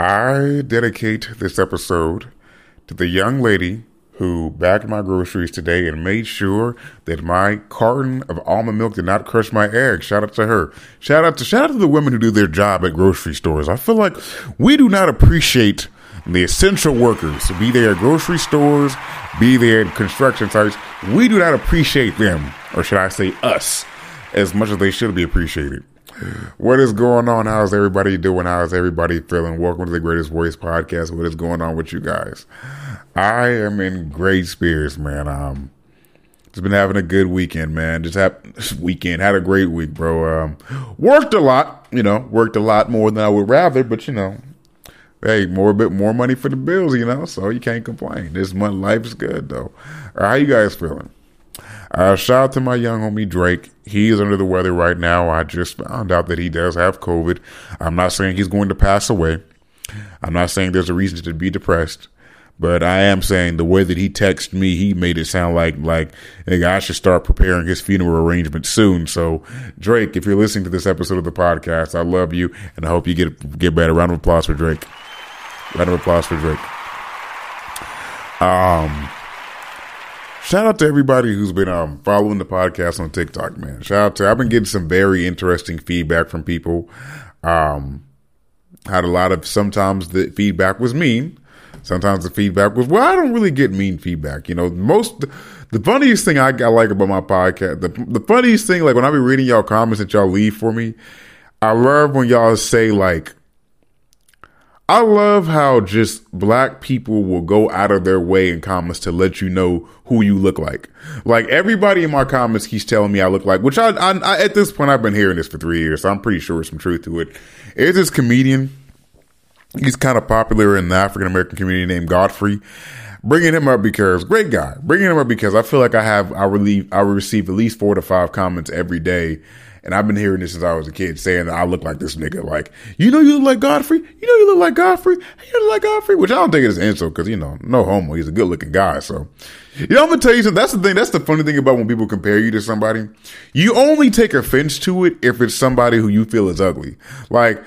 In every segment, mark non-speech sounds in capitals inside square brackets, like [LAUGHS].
I dedicate this episode to the young lady who bagged my groceries today and made sure that my carton of almond milk did not crush my eggs. Shout out to her. Shout out to shout out to the women who do their job at grocery stores. I feel like we do not appreciate the essential workers, be they at grocery stores, be they at construction sites. We do not appreciate them, or should I say us, as much as they should be appreciated. What is going on? How's everybody doing? How's everybody feeling? Welcome to the Greatest Voice Podcast. What is going on with you guys? I am in great spirits, man. Um, just been having a good weekend, man. Just had [LAUGHS] weekend had a great week, bro. Um, worked a lot, you know, worked a lot more than I would rather, but you know, hey, more bit more money for the bills, you know, so you can't complain. This month life is good though. how you guys feeling? Uh, shout out to my young homie Drake. He is under the weather right now. I just found out that he does have COVID. I'm not saying he's going to pass away. I'm not saying there's a reason to be depressed. But I am saying the way that he texted me, he made it sound like like hey, I should start preparing his funeral arrangement soon. So Drake, if you're listening to this episode of the podcast, I love you and I hope you get get better. Round of applause for Drake. Round of applause for Drake. Um shout out to everybody who's been um following the podcast on TikTok, man. Shout out to I've been getting some very interesting feedback from people. Um had a lot of sometimes the feedback was mean Sometimes the feedback was, well, I don't really get mean feedback. You know, most, the funniest thing I, I like about my podcast, the, the funniest thing, like when I be reading y'all comments that y'all leave for me, I love when y'all say like, I love how just black people will go out of their way in comments to let you know who you look like. Like everybody in my comments keeps telling me I look like, which I, I, I at this point I've been hearing this for three years, so I'm pretty sure some truth to it. Is this comedian He's kind of popular in the African American community named Godfrey. Bringing him up because great guy. Bringing him up because I feel like I have I relieve I receive at least four to five comments every day, and I've been hearing this since I was a kid, saying that I look like this nigga. Like you know you look like Godfrey. You know you look like Godfrey. You look like Godfrey, which I don't think is an insult because you know no homo. He's a good looking guy. So you know I'm gonna tell you something. That's the thing. That's the funny thing about when people compare you to somebody. You only take offense to it if it's somebody who you feel is ugly. Like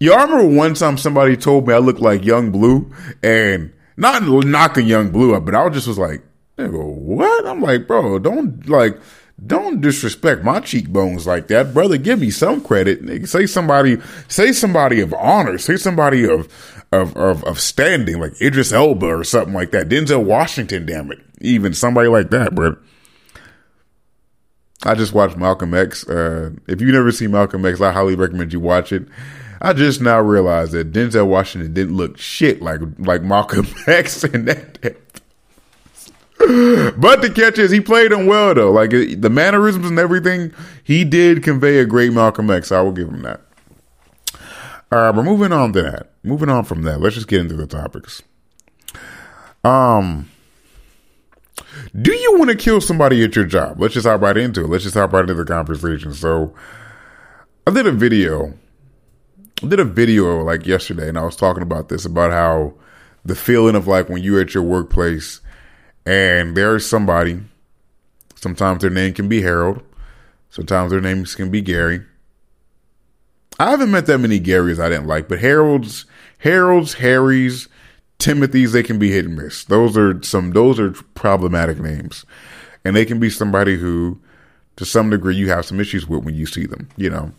Y'all remember one time somebody told me I looked like Young Blue, and not knocking Young Blue up, but I was just was like, what? I'm like, bro, don't like, don't disrespect my cheekbones like that, brother. Give me some credit. Say somebody, say somebody of honor. Say somebody of of of, of standing, like Idris Elba or something like that. Denzel Washington, damn it, even somebody like that, bro. I just watched Malcolm X. Uh, if you've never seen Malcolm X, I highly recommend you watch it. I just now realized that Denzel Washington didn't look shit like like Malcolm X in that. but the catch is he played him well though. Like the mannerisms and everything, he did convey a great Malcolm X. I will give him that. All right, we're moving on to that. Moving on from that, let's just get into the topics. Um, do you want to kill somebody at your job? Let's just hop right into it. Let's just hop right into the conversation. So, I did a video I did a video like yesterday and I was talking about this about how the feeling of like when you're at your workplace and there's somebody, sometimes their name can be Harold, sometimes their names can be Gary. I haven't met that many Garys I didn't like, but Harold's, Harold's, Harry's, Timothy's, they can be hit and miss. Those are some, those are problematic names. And they can be somebody who, to some degree, you have some issues with when you see them, you know.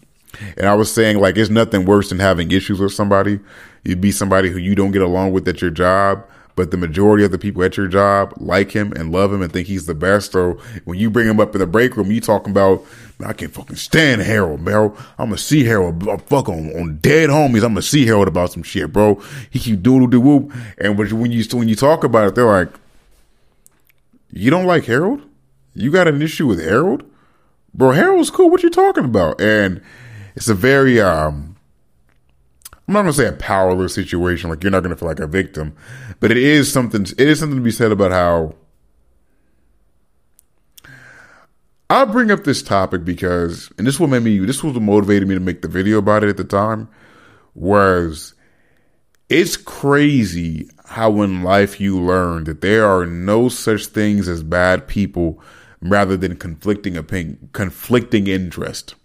And I was saying like it's nothing worse than having issues with somebody. You'd be somebody who you don't get along with at your job, but the majority of the people at your job like him and love him and think he's the best. So when you bring him up in the break room, you talking about, I can't fucking stand Harold, bro. I'm gonna see Harold, uh, fuck on, on dead homies. I'm gonna see Harold about some shit, bro. He keep doodle doo whoop. And when you when you talk about it, they're like, you don't like Harold? You got an issue with Harold? Bro, Harold's cool. What you talking about? And it's a very um I'm not gonna say a powerless situation, like you're not gonna feel like a victim, but it is something it is something to be said about how I bring up this topic because and this what made me this was what motivated me to make the video about it at the time was it's crazy how in life you learn that there are no such things as bad people rather than conflicting opinion conflicting interest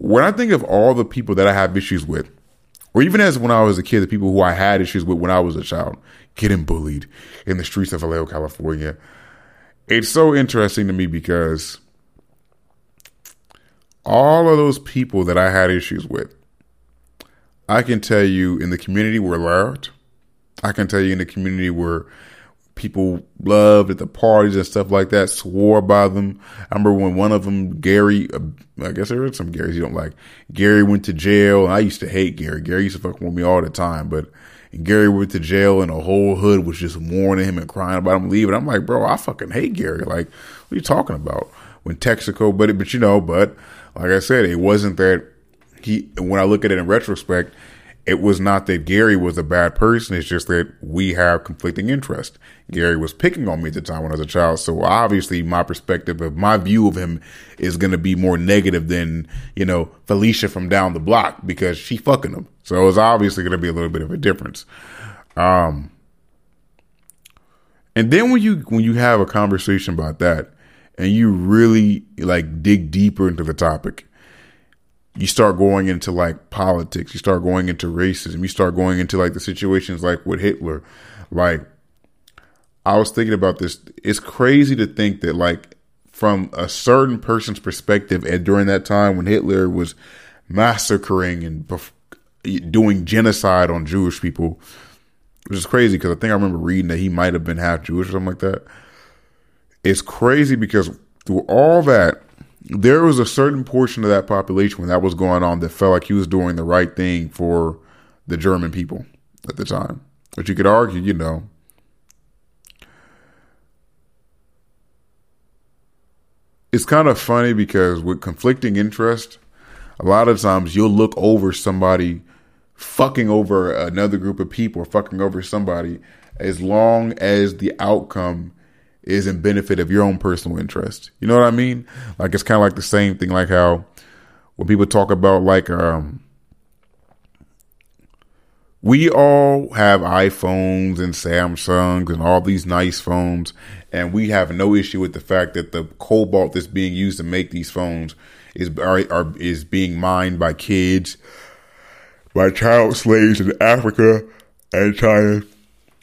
when I think of all the people that I have issues with, or even as when I was a kid, the people who I had issues with when I was a child, getting bullied in the streets of Vallejo, California. It's so interesting to me because all of those people that I had issues with, I can tell you in the community were loved. I can tell you in the community where people loved at the parties and stuff like that, swore by them. I remember when one of them, Gary, uh, I guess there are some Garys you don't like. Gary went to jail, and I used to hate Gary. Gary used to fuck with me all the time, but Gary went to jail, and the whole hood was just mourning him and crying about him leaving. I'm like, bro, I fucking hate Gary. Like, what are you talking about? When Texaco, but but you know, but like I said, it wasn't that he. When I look at it in retrospect, it was not that Gary was a bad person. It's just that we have conflicting interest. Gary was picking on me at the time when I was a child. So obviously my perspective of my view of him is going to be more negative than, you know, Felicia from down the block because she fucking him. So it's obviously going to be a little bit of a difference. Um, and then when you, when you have a conversation about that and you really like dig deeper into the topic, you start going into like politics, you start going into racism, you start going into like the situations like with Hitler. Like, I was thinking about this. It's crazy to think that, like, from a certain person's perspective, and during that time when Hitler was massacring and doing genocide on Jewish people, which is crazy because I think I remember reading that he might have been half Jewish or something like that. It's crazy because through all that, there was a certain portion of that population when that was going on that felt like he was doing the right thing for the German people at the time. But you could argue, you know, it's kind of funny because with conflicting interest, a lot of times you'll look over somebody fucking over another group of people or fucking over somebody as long as the outcome is in benefit of your own personal interest. You know what I mean? Like it's kind of like the same thing, like how when people talk about like um we all have iPhones and Samsungs and all these nice phones, and we have no issue with the fact that the cobalt that's being used to make these phones is are, are is being mined by kids, by child slaves in Africa and China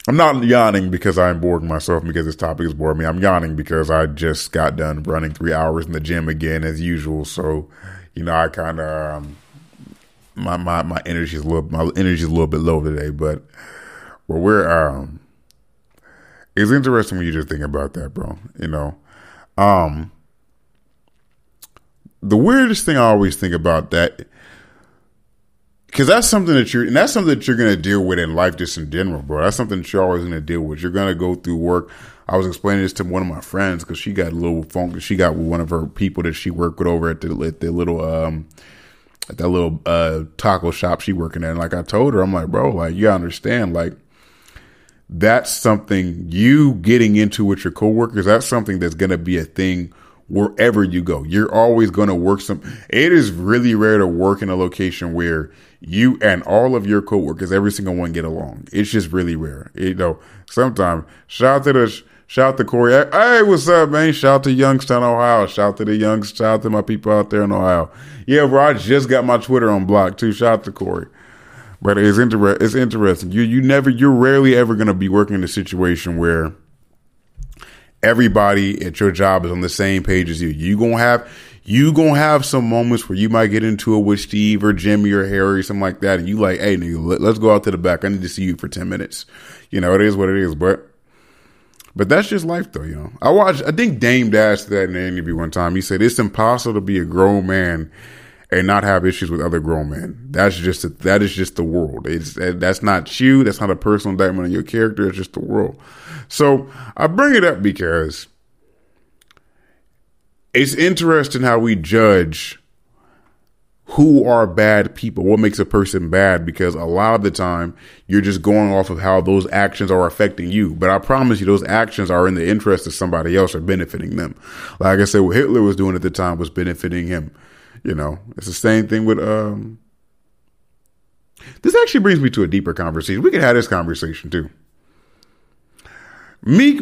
I'm not yawning because I'm bored myself because this topic is boring me. I'm yawning because I just got done running three hours in the gym again as usual. So, you know, I kind of um, my my my energy is a little my energy is a little bit low today. But well, we're um, it's interesting when you just think about that, bro. You know, um, the weirdest thing I always think about that because that's something that you're, and that's something that you're going to deal with in life just in general, bro. That's something that you're always going to deal with. You're going to go through work. I was explaining this to one of my friends because she got a little funk. She got one of her people that she worked with over at the, at the little, um, at that little, uh, taco shop she working at. And like I told her, I'm like, bro, like, you understand, like, that's something you getting into with your coworkers. That's something that's going to be a thing wherever you go. You're always going to work some. It is really rare to work in a location where you and all of your coworkers, every single one, get along. It's just really rare. You know, sometimes shout out to the shout out to Corey. Hey, what's up, man? Shout out to Youngstown, Ohio. Shout out to the Youngs. Shout out to my people out there in Ohio. Yeah, bro. I just got my Twitter on block too. Shout to Corey. But it's inter- It's interesting. You you never. You're rarely ever going to be working in a situation where everybody at your job is on the same page as you. You gonna have you gonna have some moments where you might get into it with Steve or Jimmy or Harry, something like that, and you like, hey, nigga, let, us go out to the back. I need to see you for ten minutes. You know, it is what it is, but but that's just life, though. You know, I watched. I think Dame Dash that in an interview one time. He said it's impossible to be a grown man and not have issues with other grown men. That's just a, that is just the world. It's that's not you. That's not a personal indictment on your character. It's just the world. So I bring it up because it's interesting how we judge who are bad people, what makes a person bad, because a lot of the time you're just going off of how those actions are affecting you. But I promise you, those actions are in the interest of somebody else or benefiting them. Like I said, what Hitler was doing at the time was benefiting him. You know, it's the same thing with, um, this actually brings me to a deeper conversation. We can have this conversation too. Meek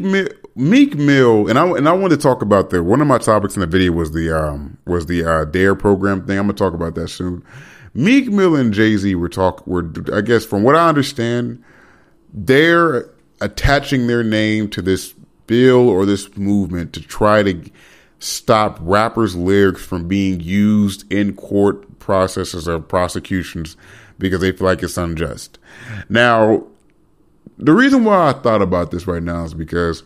Meek Mill, and I and I want to talk about the one of my topics in the video was the um was the uh, Dare program thing. I'm gonna talk about that soon. Meek Mill and Jay Z were talk were I guess from what I understand, they're attaching their name to this bill or this movement to try to stop rappers' lyrics from being used in court processes or prosecutions because they feel like it's unjust. Now, the reason why I thought about this right now is because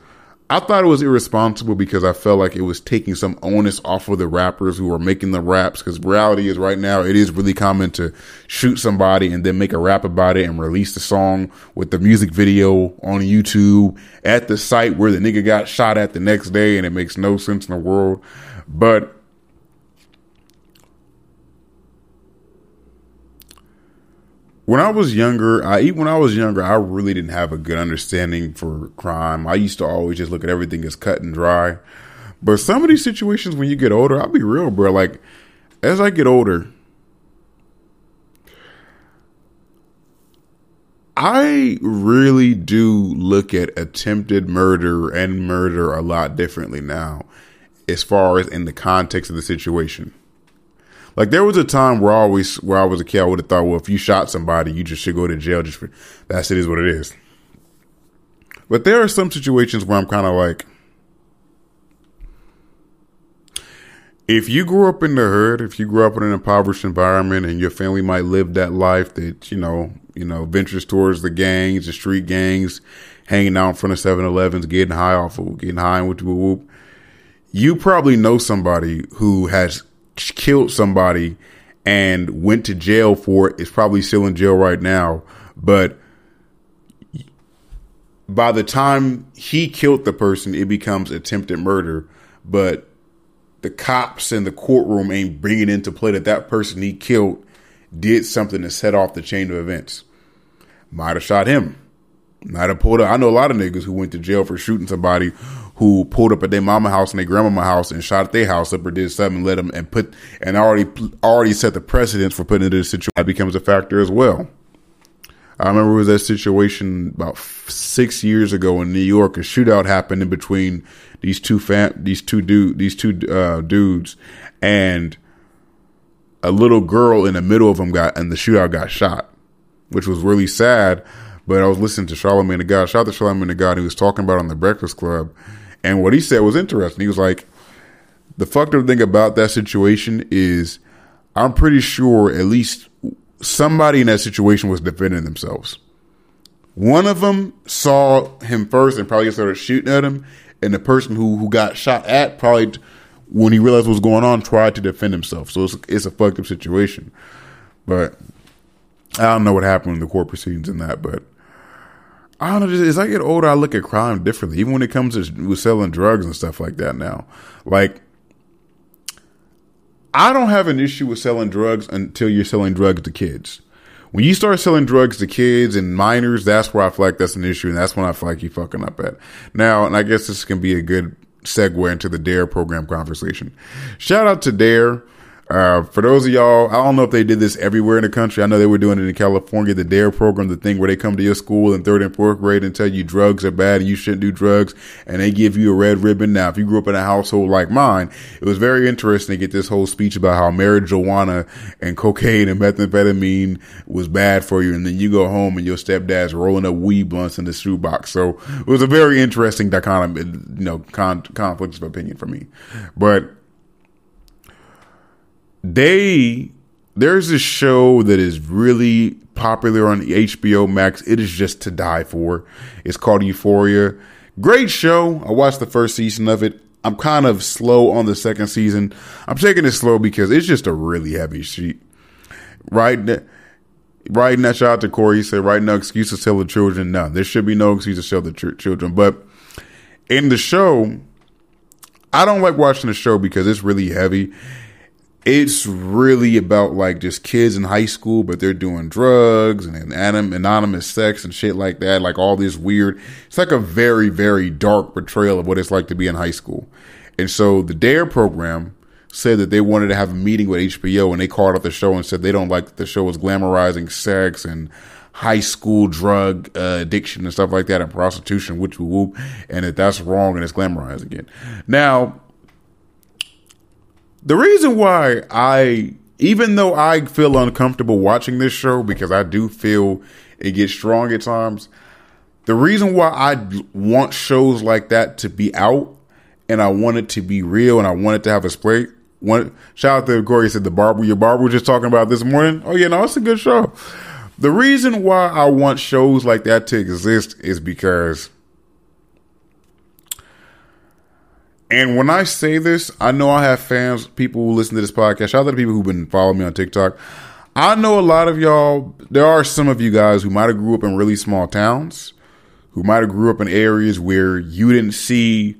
I thought it was irresponsible because I felt like it was taking some onus off of the rappers who are making the raps. Because reality is right now, it is really common to shoot somebody and then make a rap about it and release the song with the music video on YouTube at the site where the nigga got shot at the next day. And it makes no sense in the world. But when I was younger, I even when I was younger, I really didn't have a good understanding for crime. I used to always just look at everything as cut and dry. But some of these situations when you get older, I'll be real, bro. Like as I get older, I really do look at attempted murder and murder a lot differently now, as far as in the context of the situation. Like there was a time where I always where I was a kid, I would have thought, well, if you shot somebody, you just should go to jail. Just for, that's it is what it is. But there are some situations where I'm kind of like, if you grew up in the hood, if you grew up in an impoverished environment, and your family might live that life that you know, you know, ventures towards the gangs, the street gangs, hanging out in front of 7-Elevens, getting high off of, getting high with whoop whoop. You probably know somebody who has killed somebody and went to jail for it is probably still in jail right now. But by the time he killed the person, it becomes attempted murder. But the cops in the courtroom ain't bringing into play that that person he killed did something to set off the chain of events. Might have shot him. Might have pulled up. I know a lot of niggas who went to jail for shooting somebody who pulled up at their mama house and their grandmama house and shot at their house up or did something, let them and put and already already set the precedence for putting into the situation that becomes a factor as well. I remember it was that situation about six years ago in New York. A shootout happened in between these two fam- these two dude these two uh, dudes, and a little girl in the middle of them got and the shootout got shot, which was really sad. But I was listening to Charlamagne the God. Shout out to Charlamagne the God. He was talking about on the Breakfast Club, and what he said was interesting. He was like, the fucked up thing about that situation is I'm pretty sure at least somebody in that situation was defending themselves. One of them saw him first and probably started shooting at him, and the person who, who got shot at probably, when he realized what was going on, tried to defend himself. So it's, it's a fucked up situation. But I don't know what happened in the court proceedings in that, but I don't know. Just, As I get older, I look at crime differently. Even when it comes to with selling drugs and stuff like that. Now, like, I don't have an issue with selling drugs until you're selling drugs to kids. When you start selling drugs to kids and minors, that's where I feel like that's an issue, and that's when I feel like you're fucking up at. Now, and I guess this can be a good segue into the DARE program conversation. Shout out to DARE. Uh, for those of y'all, I don't know if they did this everywhere in the country. I know they were doing it in California, the DARE program, the thing where they come to your school in third and fourth grade and tell you drugs are bad and you shouldn't do drugs. And they give you a red ribbon. Now, if you grew up in a household like mine, it was very interesting to get this whole speech about how marijuana and cocaine and methamphetamine was bad for you. And then you go home and your stepdad's rolling up weed blunts in the shoebox. So it was a very interesting dichotomy, you know, con- conflicts of opinion for me. But they there's this show that is really popular on HBO Max. It is just to die for. It's called Euphoria. Great show. I watched the first season of it. I'm kind of slow on the second season. I'm taking it slow because it's just a really heavy sheet. Right? Right now, shout out to Corey. He said, right now, excuse to tell the children. No, there should be no excuse to tell the ch- children. But in the show, I don't like watching the show because it's really heavy it's really about like just kids in high school, but they're doing drugs and anonymous sex and shit like that. Like all this weird. It's like a very, very dark portrayal of what it's like to be in high school. And so the DARE program said that they wanted to have a meeting with HBO and they called up the show and said they don't like that the show was glamorizing sex and high school drug uh, addiction and stuff like that and prostitution, which we whoop, and that that's wrong and it's glamorizing it. Now, the reason why I even though I feel uncomfortable watching this show because I do feel it gets strong at times, the reason why I want shows like that to be out and I want it to be real and I want it to have a spray. One shout out to Corey said the barber your barber was just talking about this morning. Oh yeah, no, it's a good show. The reason why I want shows like that to exist is because and when I say this, I know I have fans, people who listen to this podcast. Shout out to the people who've been following me on TikTok. I know a lot of y'all, there are some of you guys who might have grew up in really small towns, who might have grew up in areas where you didn't see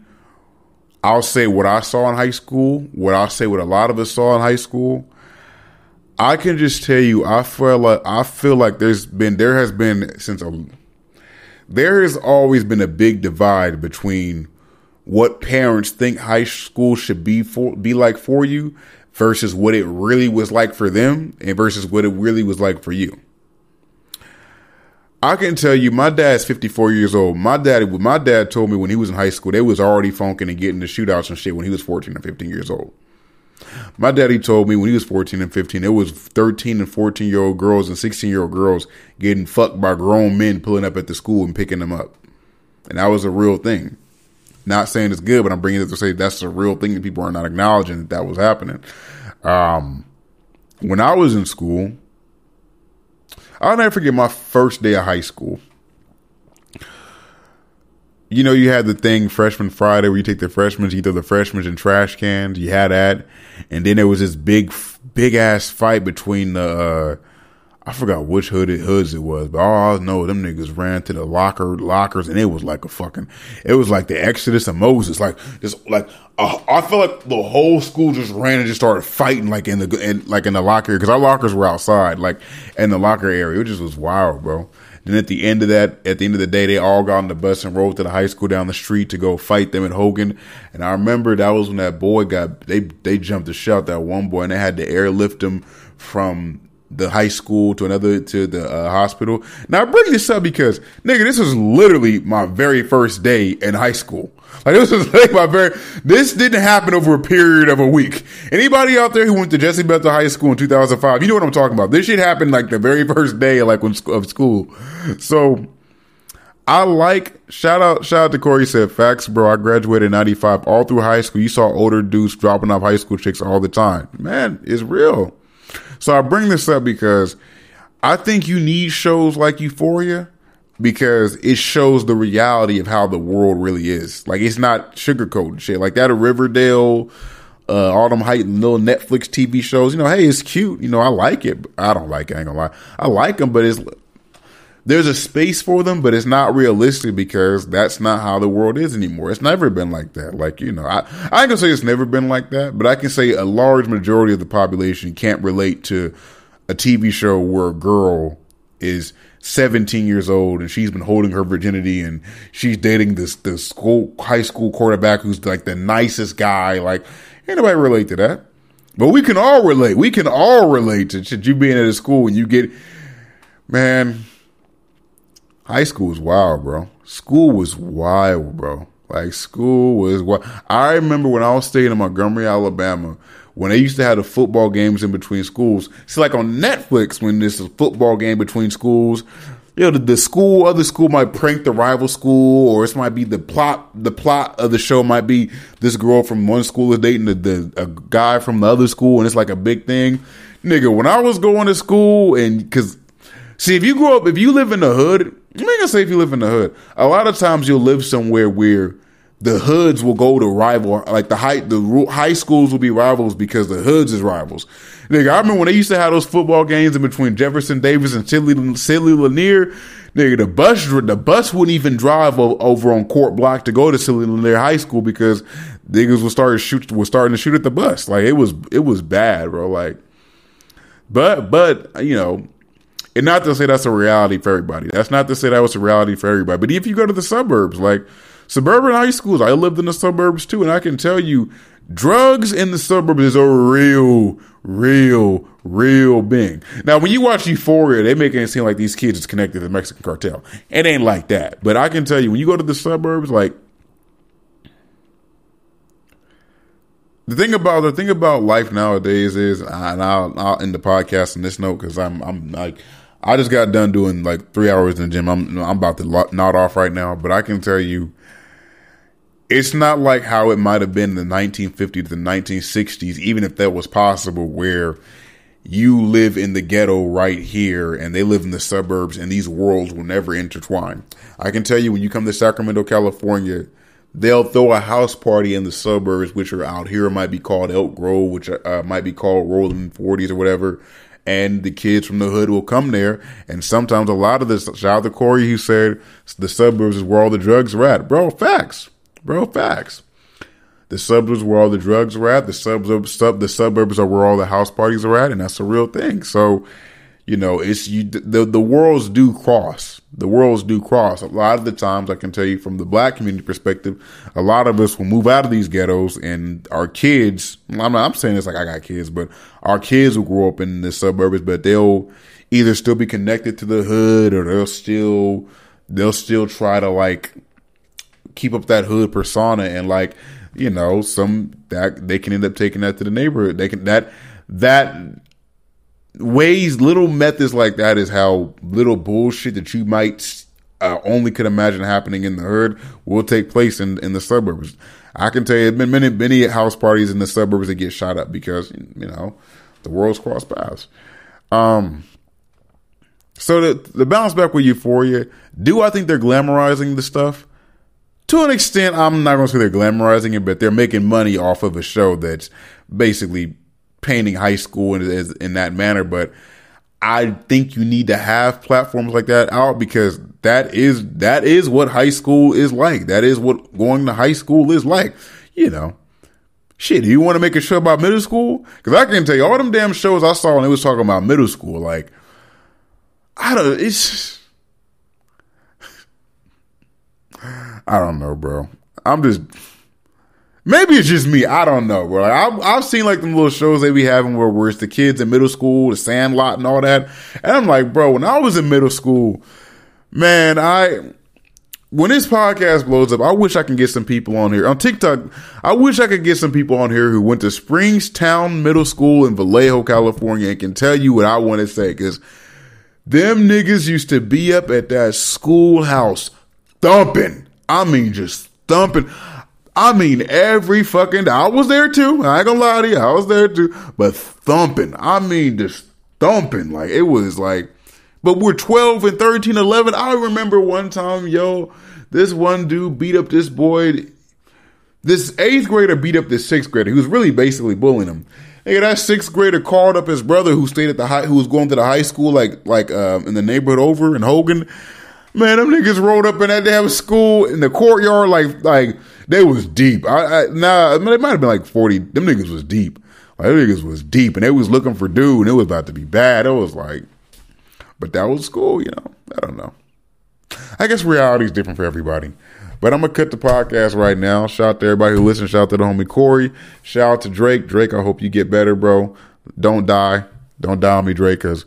I'll say what I saw in high school, what I'll say what a lot of us saw in high school. I can just tell you, I feel like I feel like there's been there has been since a there has always been a big divide between what parents think high school should be for be like for you versus what it really was like for them and versus what it really was like for you. I can tell you, my dad's 54 years old. My dad, my dad told me when he was in high school, they was already funking and getting the shootouts and shit when he was 14 or 15 years old. My daddy told me when he was 14 and 15, it was 13 and 14 year old girls and 16 year old girls getting fucked by grown men pulling up at the school and picking them up. And that was a real thing. Not saying it's good, but I'm bringing it to say that's a real thing that people are not acknowledging that that was happening. Um, when I was in school, I'll never forget my first day of high school. You know, you had the thing freshman Friday where you take the freshmen, you throw the freshmen in trash cans. You had that, and then there was this big, big ass fight between the. Uh, I forgot which hooded hoods it was, but all I know them niggas ran to the locker lockers, and it was like a fucking. It was like the Exodus of Moses, like just like uh, I feel like the whole school just ran and just started fighting, like in the in, like in the locker because our lockers were outside, like in the locker area. It just was wild, bro. Then at the end of that, at the end of the day, they all got on the bus and rode to the high school down the street to go fight them at Hogan. And I remember that was when that boy got they they jumped the shot that one boy and they had to airlift him from the high school to another to the uh, hospital. Now I bring this up because nigga, this was literally my very first day in high school. Like this was [LAUGHS] like my very. This didn't happen over a period of a week. Anybody out there who went to Jesse Bethel High School in 2005, you know what I'm talking about. This shit happened like the very first day, like when, of school. So I like shout out shout out to Corey said facts, bro. I graduated in '95 all through high school. You saw older dudes dropping off high school chicks all the time. Man, it's real. So I bring this up because I think you need shows like Euphoria because it shows the reality of how the world really is. Like it's not sugarcoating shit like that. A Riverdale, uh, all them little Netflix TV shows. You know, hey, it's cute. You know, I like it. I don't like it. I ain't gonna lie. I like them, but it's there's a space for them, but it's not realistic because that's not how the world is anymore. It's never been like that. Like, you know, I, I ain't gonna say it's never been like that, but I can say a large majority of the population can't relate to a TV show where a girl is 17 years old and she's been holding her virginity and she's dating this, the school, high school quarterback who's like the nicest guy. Like, anybody relate to that. But we can all relate. We can all relate to, to you being at a school and you get, man, high school was wild, bro. School was wild, bro. Like school was wild. I remember when I was staying in Montgomery, Alabama, when they used to have the football games in between schools. It's like on Netflix when there's a football game between schools. You know, the, the school, other school might prank the rival school, or it might be the plot. The plot of the show might be this girl from one school is dating the, the a guy from the other school, and it's like a big thing. Nigga, when I was going to school, and because see, if you grow up, if you live in the hood, I'm not gonna say if you live in the hood. A lot of times you'll live somewhere where the hoods will go to rival, like the high, the high schools will be rivals because the hoods is rivals. Nigga, I remember when they used to have those football games in between Jefferson Davis and Sidney, Sidney Lanier. Nigga, the bus, the bus wouldn't even drive over on Court Block to go to Sidney Lanier High School because niggas was starting to shoot, was starting to shoot at the bus. Like it was, it was bad, bro. Like, but, but, you know, and not to say that's a reality for everybody. That's not to say that was a reality for everybody. But if you go to the suburbs, like suburban high schools, I lived in the suburbs too, and I can tell you, drugs in the suburbs is a real, real, real thing. Now, when you watch Euphoria, they make it seem like these kids is connected to the Mexican cartel. It ain't like that. But I can tell you, when you go to the suburbs, like the thing about the thing about life nowadays is, and I'll, I'll end the podcast on this note because I'm I'm like I just got done doing like three hours in the gym. I'm I'm about to nod off right now, but I can tell you, it's not like how it might have been in the 1950s to the 1960s, even if that was possible, where you live in the ghetto right here and they live in the suburbs and these worlds will never intertwine. I can tell you when you come to Sacramento, California, they'll throw a house party in the suburbs, which are out here might be called Elk Grove, which uh, might be called Rolling Forties or whatever. And the kids from the hood will come there, and sometimes a lot of this. Shout out to Corey, who said the suburbs is where all the drugs are at, bro. Facts, bro. Facts. The suburbs where all the drugs are at. The suburbs, sub, the suburbs are where all the house parties are at, and that's a real thing. So, you know, it's you. The the worlds do cross. The worlds do cross. A lot of the times, I can tell you from the black community perspective, a lot of us will move out of these ghettos, and our kids. I'm not. I'm saying this like I got kids, but our kids will grow up in the suburbs, but they'll either still be connected to the hood, or they'll still they'll still try to like keep up that hood persona and like you know, some that they can end up taking that to the neighborhood. They can that that ways little methods like that is how little bullshit that you might uh, only could imagine happening in the hood will take place in in the suburbs. I can tell you, been many many house parties in the suburbs that get shot up because you know the world's cross paths. Um. So the the bounce back with Euphoria, do I think they're glamorizing the stuff? to an extent, I'm not going to say they're glamorizing it, but they're making money off of a show that's basically painting high school in, in that manner. But I think you need to have platforms like that out because that is that is what high school is like. That is what going to high school is like. You know, shit. Do you want to make a show about middle school? Because I can tell you all them damn shows I saw and it was talking about middle school. Like, I don't. It's [SIGHS] I don't know, bro. I'm just maybe it's just me. I don't know, bro. Like, I've, I've seen like them little shows they be having where, where it's the kids in middle school, the Sandlot and all that, and I'm like, bro, when I was in middle school, man, I when this podcast blows up, I wish I can get some people on here on TikTok. I wish I could get some people on here who went to Springstowne Middle School in Vallejo, California, and can tell you what I want to say because them niggas used to be up at that schoolhouse thumping I mean, just thumping. I mean, every fucking day. I was there too. I ain't gonna lie to you. I was there too. But thumping. I mean, just thumping. Like, it was like, but we're 12 and 13, 11. I remember one time, yo, this one dude beat up this boy. This eighth grader beat up this sixth grader. He was really basically bullying him. Hey, that sixth grader called up his brother who stayed at the high, who was going to the high school, like, like, um, in the neighborhood over in Hogan Man, them niggas rolled up in that damn school in the courtyard like like they was deep. I, I nah, it might have been like forty. Them niggas was deep. Like them niggas was deep, and they was looking for dude, and it was about to be bad. It was like, but that was school, you know. I don't know. I guess reality is different for everybody. But I'm gonna cut the podcast right now. Shout out to everybody who listens. Shout out to the homie Corey. Shout out to Drake. Drake, I hope you get better, bro. Don't die. Don't die on me, Drake, because